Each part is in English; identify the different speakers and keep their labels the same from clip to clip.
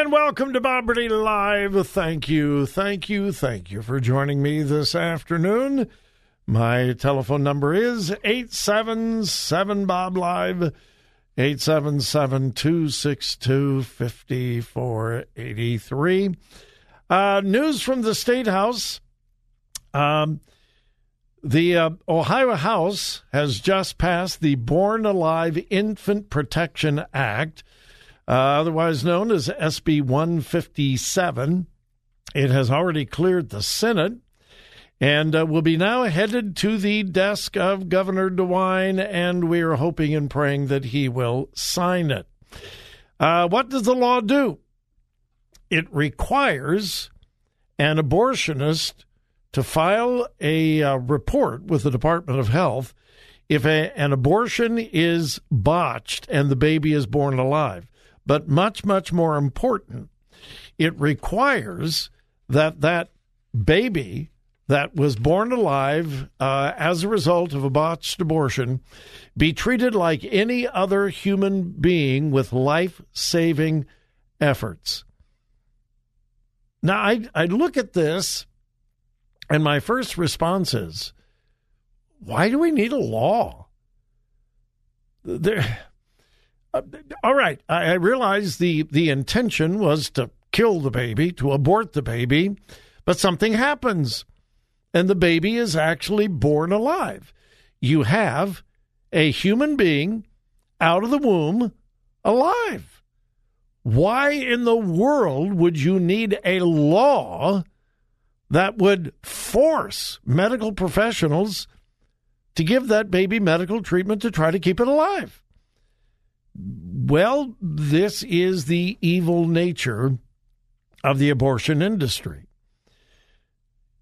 Speaker 1: And welcome to Bob Burney Live. Thank you, thank you, thank you for joining me this afternoon. My telephone number is 877 Bob Live, 877 262 5483. Uh, news from the State House. Um, the uh, Ohio House has just passed the Born Alive Infant Protection Act, otherwise known as SB 157. It has already cleared the Senate and uh, will be now headed to the desk of Governor DeWine, and we are hoping and praying that he will sign it. Uh, what does the law do? It requires an abortionist to file a uh, report with the Department of Health if a, an abortion is botched and the baby is born alive. But much, much more important, it requires that that baby that was born alive uh, as a result of a botched abortion be treated like any other human being with life saving efforts. Now, I, I look at this, and my first response is why do we need a law? There, uh, all right, I, I realize the, the intention was to kill the baby, to abort the baby, but something happens and the baby is actually born alive. You have a human being out of the womb alive. Why in the world would you need a law that would force medical professionals to give that baby medical treatment to try to keep it alive? Well, this is the evil nature of the abortion industry.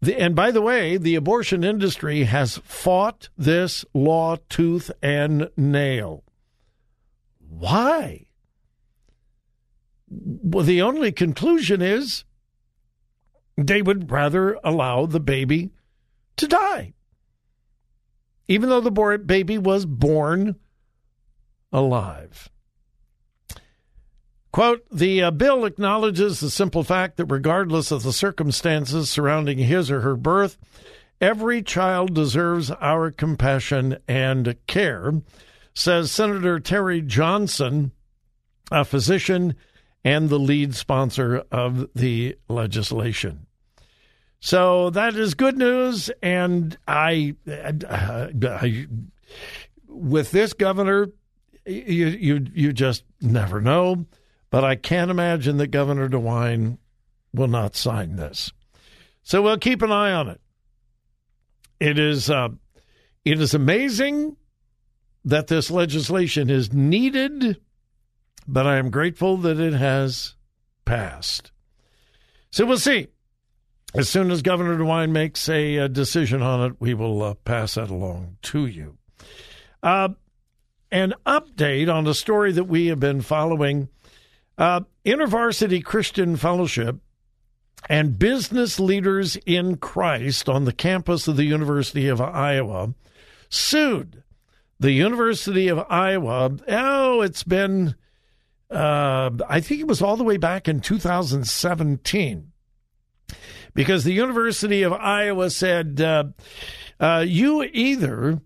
Speaker 1: The, and by the way, the abortion industry has fought this law tooth and nail. Why? Well, the only conclusion is they would rather allow the baby to die, even though the baby was born alive. Quote The uh, bill acknowledges the simple fact that regardless of the circumstances surrounding his or her birth, every child deserves our compassion and care, says Senator Terry Johnson, a physician and the lead sponsor of the legislation. So that is good news. And I, I, I with this governor, you, you, you just never know. But I can't imagine that Governor DeWine will not sign this. So we'll keep an eye on it. It is uh, it is amazing that this legislation is needed, but I am grateful that it has passed. So we'll see. As soon as Governor DeWine makes a, a decision on it, we will uh, pass that along to you. Uh, an update on a story that we have been following. Uh, InterVarsity Christian Fellowship and business leaders in Christ on the campus of the University of Iowa sued the University of Iowa. Oh, it's been, uh, I think it was all the way back in 2017 because the University of Iowa said, uh, uh, you either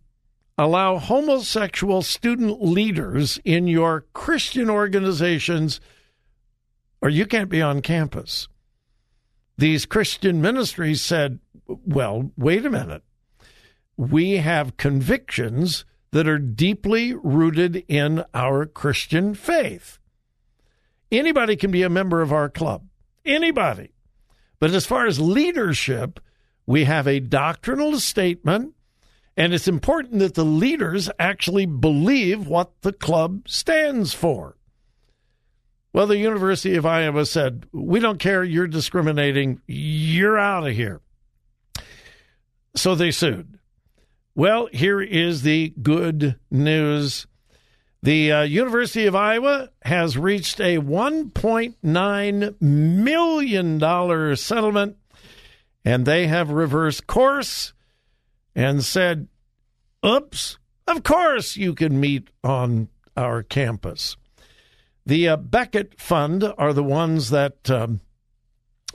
Speaker 1: allow homosexual student leaders in your Christian organizations or you can't be on campus. These Christian ministries said, well, wait a minute. We have convictions that are deeply rooted in our Christian faith. Anybody can be a member of our club. Anybody. But as far as leadership, we have a doctrinal statement, and it's important that the leaders actually believe what the club stands for. Well, the University of Iowa said, We don't care, you're discriminating, you're out of here. So they sued. Well, here is the good news. The uh, University of Iowa has reached a $1.9 million settlement, and they have reversed course and said, Oops, of course you can meet on our campus. The uh, Becket Fund are the ones that um,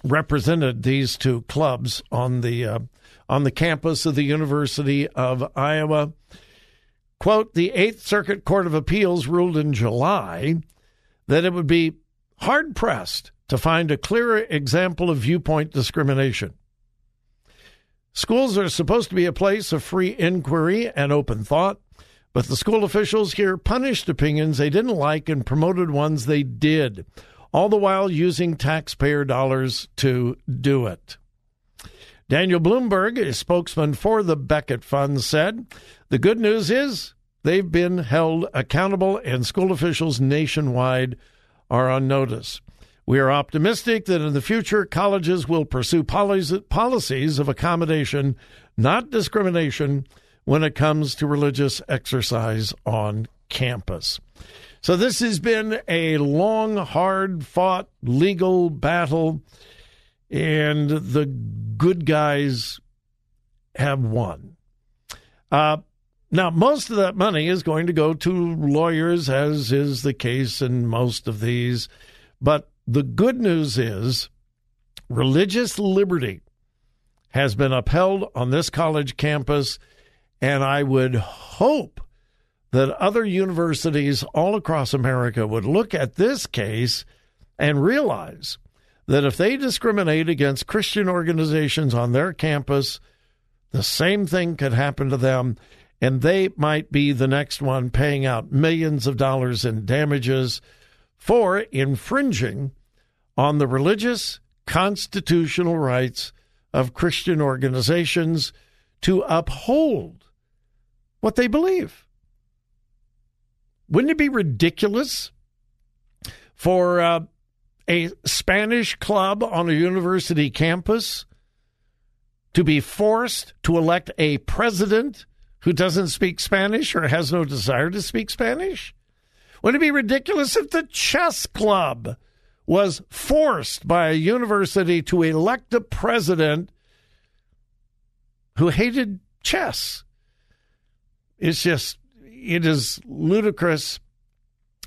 Speaker 1: represented these two clubs on the uh, on the campus of the University of Iowa. Quote, the Eighth Circuit Court of Appeals ruled in July that it would be hard pressed to find a clearer example of viewpoint discrimination. Schools are supposed to be a place of free inquiry and open thought. But the school officials here punished opinions they didn't like and promoted ones they did, all the while using taxpayer dollars to do it. Daniel Blomberg, a spokesman for the Becket Fund, said the good news is they've been held accountable and school officials nationwide are on notice. We are optimistic that in the future, colleges will pursue policies of accommodation, not discrimination, when it comes to religious exercise on campus. So, this has been a long, hard fought legal battle, and the good guys have won. Uh, now, most of that money is going to go to lawyers, as is the case in most of these. But the good news is religious liberty has been upheld on this college campus and I would hope that other universities all across America would look at this case and realize that if they discriminate against Christian organizations on their campus, the same thing could happen to them, and they might be the next one paying out millions of dollars in damages for infringing on the religious constitutional rights of Christian organizations to uphold what they believe. Wouldn't it be ridiculous for uh, a Spanish club on a university campus to be forced to elect a president who doesn't speak Spanish or has no desire to speak Spanish? Wouldn't it be ridiculous if the chess club was forced by a university to elect a president who hated chess? It's just, it is ludicrous.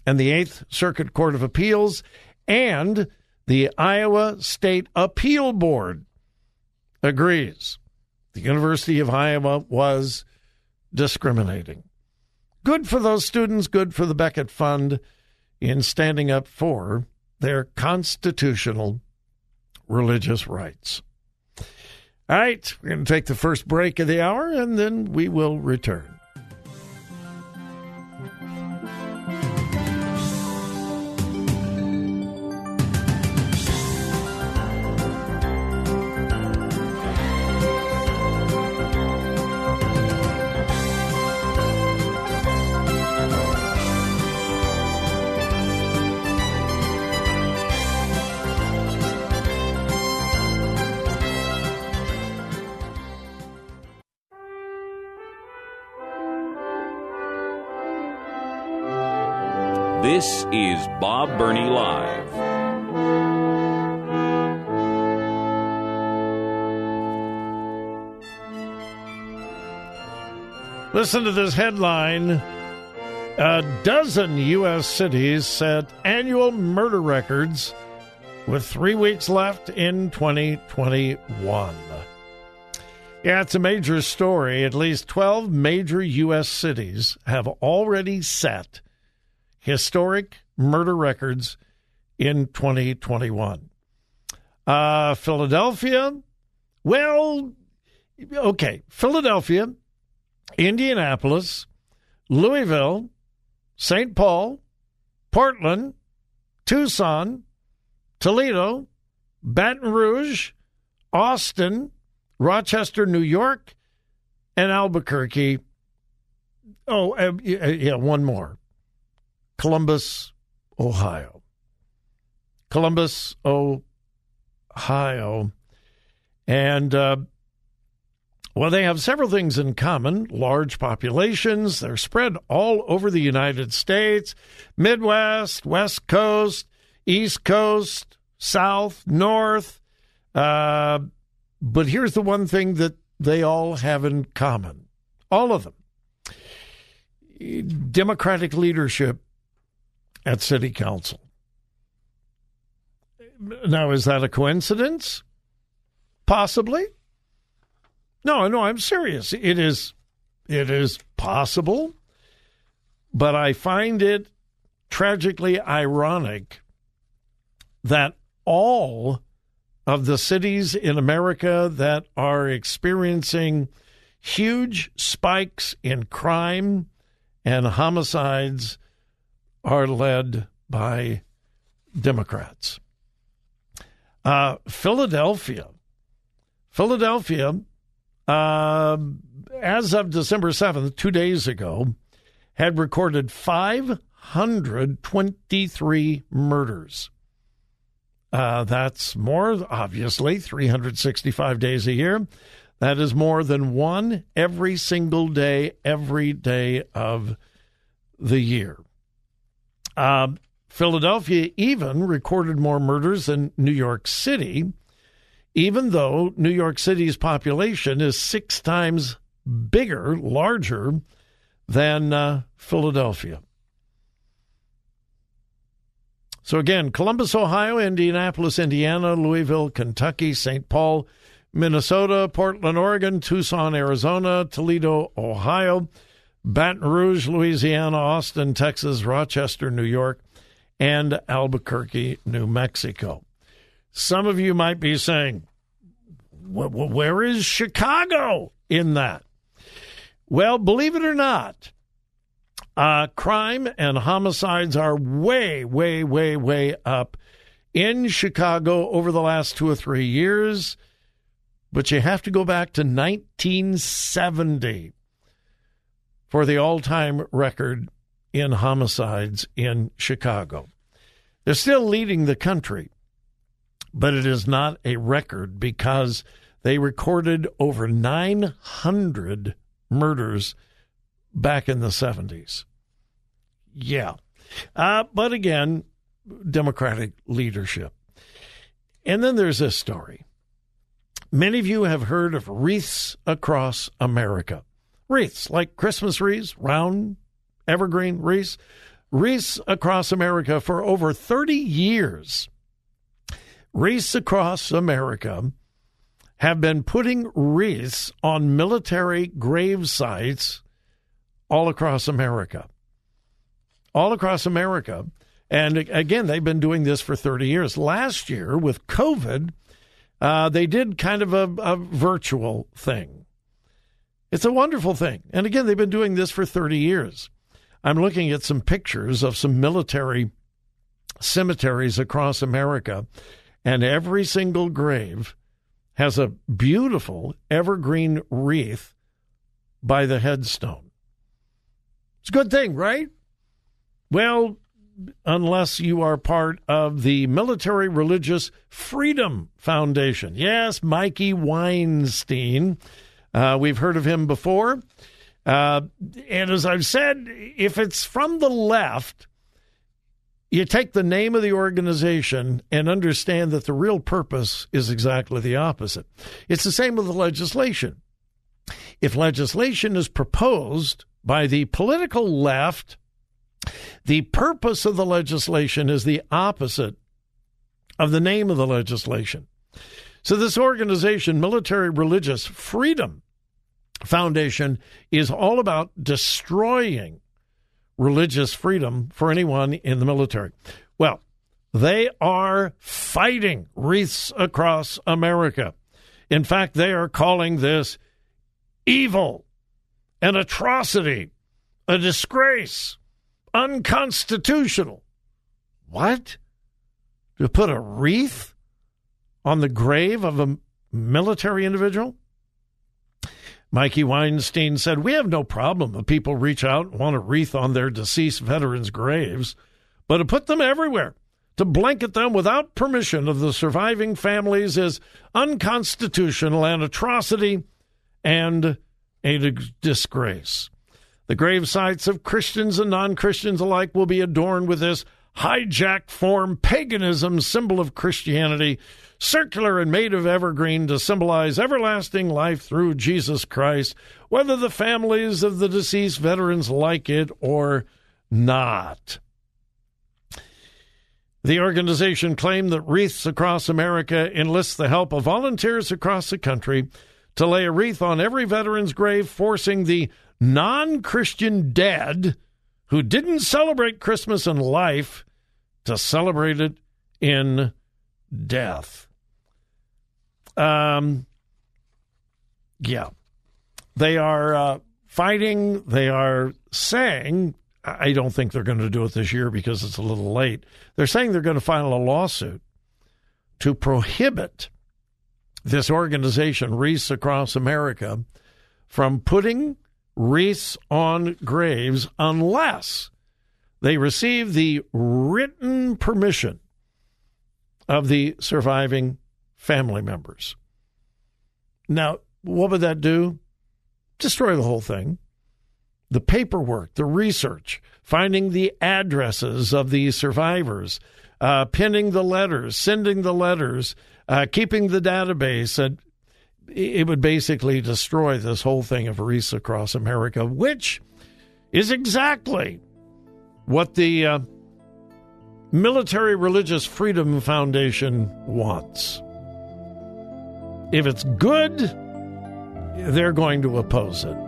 Speaker 1: And the Eighth Circuit Court of Appeals and the Iowa State Appeal Board agrees. The University of Iowa was discriminating. Good for those students, good for the Becket Fund in standing up for their constitutional religious rights. All right, we're going to take the first break of the hour and then we will return.
Speaker 2: Bob Burney Live.
Speaker 1: Listen to this headline. A dozen U.S. cities set annual murder records with three weeks left in 2021. Yeah, it's a major story. At least 12 major U.S. cities have already set historic murder records in 2021. Uh, Philadelphia, well, okay, Philadelphia, Indianapolis, Louisville, St. Paul, Portland, Tucson, Toledo, Baton Rouge, Austin, Rochester, New York, and Albuquerque. Oh, uh, yeah, one more. Columbus, Ohio. Columbus, Ohio. And uh, well, they have several things in common large populations. They're spread all over the United States Midwest, West Coast, East Coast, South, North. Uh, but here's the one thing that they all have in common all of them Democratic leadership at City Council. Now, is that a coincidence? Possibly. No, no, I'm serious. It is it is possible, but I find it tragically ironic that all of the cities in America that are experiencing huge spikes in crime and homicides are led by Democrats. Uh, Philadelphia. Philadelphia uh, as of December 7th, two days ago, had recorded 523 murders. Uh, that's more, obviously, 365 days a year. That is more than one every single day, every day of the year. Uh, Philadelphia even recorded more murders than New York City even though New York City's population is six times bigger, larger than uh, Philadelphia. So again, Columbus, Ohio, Indianapolis, Indiana, Louisville, Kentucky, St. Paul, Minnesota, Portland, Oregon, Tucson, Arizona, Toledo, Ohio, Baton Rouge, Louisiana, Austin, Texas, Rochester, New York, and Albuquerque, New Mexico. Some of you might be saying, where is Chicago in that? Well, believe it or not, uh, crime and homicides are way, way, way, way up in Chicago over the last two or three years. But you have to go back to 1970 for the all time record in homicides in Chicago. They're still leading the country but it is not a record because they recorded over 900 murders back in the 70s. Yeah. Uh, but again, Democratic leadership. And then there's this story. Many of you have heard of wreaths across America. Wreaths, like Christmas wreaths, round, evergreen wreaths. Wreaths across America for over 30 years Wreaths across America have been putting wreaths on military grave sites all across America. All across America. And again, they've been doing this for 30 years. Last year, with COVID, uh, they did kind of a, a virtual thing. It's a wonderful thing. And again, they've been doing this for 30 years. I'm looking at some pictures of some military cemeteries across America and every single grave has a beautiful evergreen wreath by the headstone. It's a good thing, right? Well, unless you are part of the Military Religious Freedom Foundation. Yes, Mikey Weinstein. Uh, we've heard of him before. Uh, and as I've said, if it's from the left, you take the name of the organization and understand that the real purpose is exactly the opposite. It's the same with the legislation. If legislation is proposed by the political left, the purpose of the legislation is the opposite of the name of the legislation. So, this organization, Military Religious Freedom Foundation, is all about destroying religious freedom for anyone in the military. Well, they are fighting wreaths across America. In fact, they are calling this evil, an atrocity, a disgrace, unconstitutional. What? To put a wreath on the grave of a military individual? Mikey Weinstein said, We have no problem if people reach out and want a wreath on their deceased veterans' graves, but to put them everywhere, to blanket them without permission of the surviving families is unconstitutional and atrocity and a disgrace. The grave sites of Christians and non Christians alike will be adorned with this hijacked form paganism symbol of Christianity circular and made of evergreen to symbolize everlasting life through Jesus Christ, whether the families of the deceased veterans like it or not. The organization claimed that Wreaths Across America enlists the help of volunteers across the country to lay a wreath on every veteran's grave, forcing the non Christian dead who didn't celebrate Christmas in life to celebrate it in death. Um, yeah, they are uh, fighting. They are saying, I don't think they're going to do it this year because it's a little late. They're saying they're going to file a lawsuit to prohibit this organization, Wreaths Across America, from putting wreaths on graves unless they receive the written permission of the surviving family members. Now, what would that do? Destroy the whole thing. The paperwork, the research, finding the addresses of the survivors, uh, pinning the letters, sending the letters, uh, keeping the database. And it would basically destroy this whole thing of Wreaths across America, which is exactly what the uh, Military Religious Freedom Foundation wants. If it's good, they're going to oppose it.